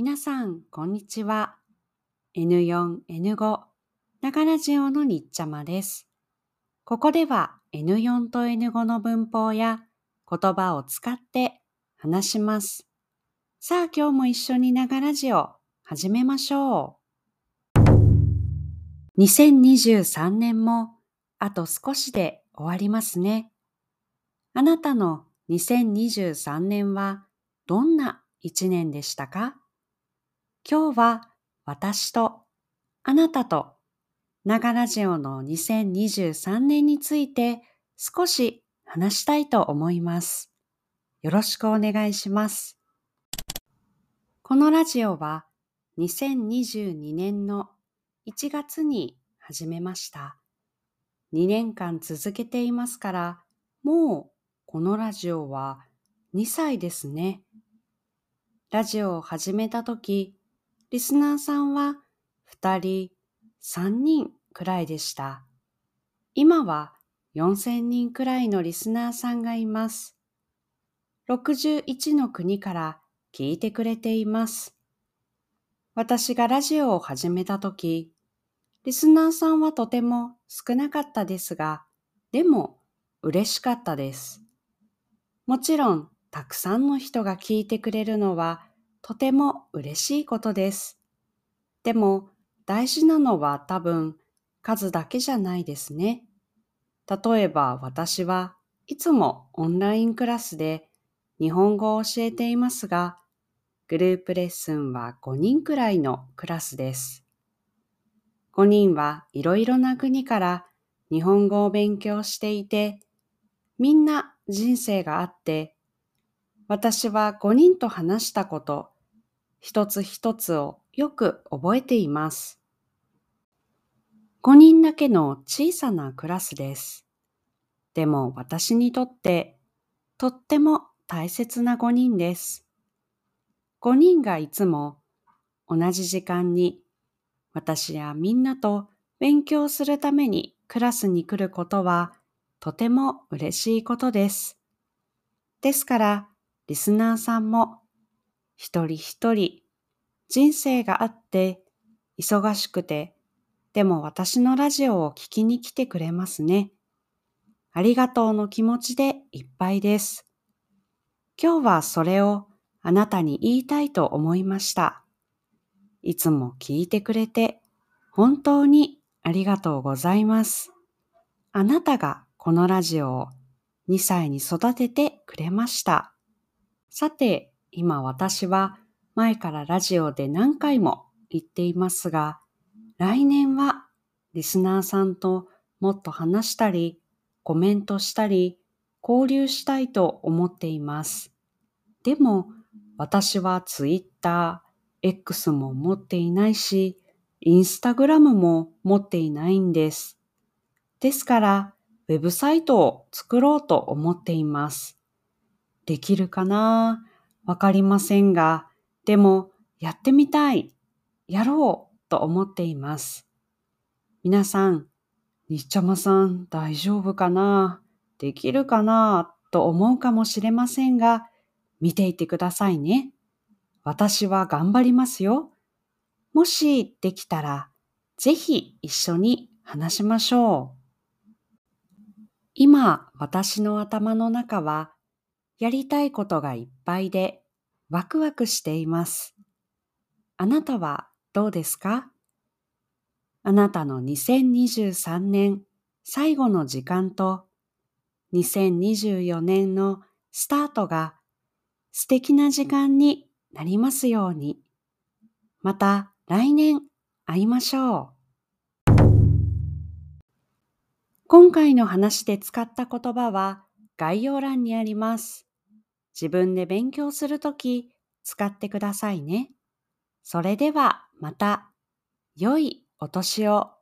皆さん、こんにちは。N4、N5、長ラジオのにっちゃまです。ここでは N4 と N5 の文法や言葉を使って話します。さあ今日も一緒に長ラジオ始めましょう。2023年もあと少しで終わりますね。あなたの2023年はどんな一年でしたか？今日は私とあなたと長ラジオの2023年について少し話したいと思います。よろしくお願いします。このラジオは2022年の1月に始めました。2年間続けていますから、もうこのラジオは2歳ですね。ラジオを始めたとき、リスナーさんは2人、3人くらいでした。今は4000人くらいのリスナーさんがいます。61の国から聞いてくれています。私がラジオを始めたとき、リスナーさんはとても少なかったですが、でも嬉しかったです。もちろん、たくさんの人が聞いてくれるのはとても嬉しいことです。でも、大事なのは多分数だけじゃないですね。例えば私はいつもオンラインクラスで日本語を教えていますが、グループレッスンは5人くらいのクラスです。5人はいろいろな国から日本語を勉強していて、みんな人生があって、私は5人と話したこと、一つ一つをよく覚えています。5人だけの小さなクラスです。でも私にとってとっても大切な5人です。5人がいつも同じ時間に私やみんなと勉強するためにクラスに来ることはとても嬉しいことです。ですから、リスナーさんも一人一人人生があって忙しくて、でも私のラジオを聞きに来てくれますね。ありがとうの気持ちでいっぱいです。今日はそれをあなたに言いたいと思いました。いつも聞いてくれて本当にありがとうございます。あなたがこのラジオを2歳に育ててくれました。さて、今私は前からラジオで何回も言っていますが、来年はリスナーさんともっと話したり、コメントしたり、交流したいと思っています。でも、私はツイッター、X も持っていないし、インスタグラムも持っていないんです。ですから、ウェブサイトを作ろうと思っています。できるかな？わかりませんが、でもやってみたい、やろうと思っています。皆さん、にっちゃまさん大丈夫かなできるかなと思うかもしれませんが、見ていてくださいね。私は頑張りますよ。もしできたら、ぜひ一緒に話しましょう。今、私の頭の中は、やりたいことがいっぱいで、ワクワクしています。あなたはどうですか？あなたの2023年最後の時間と2024年のスタートが素敵な時間になりますように。また来年会いましょう。今回の話で使った言葉は概要欄にあります。自分で勉強するとき使ってくださいね。それではまた良いお年を。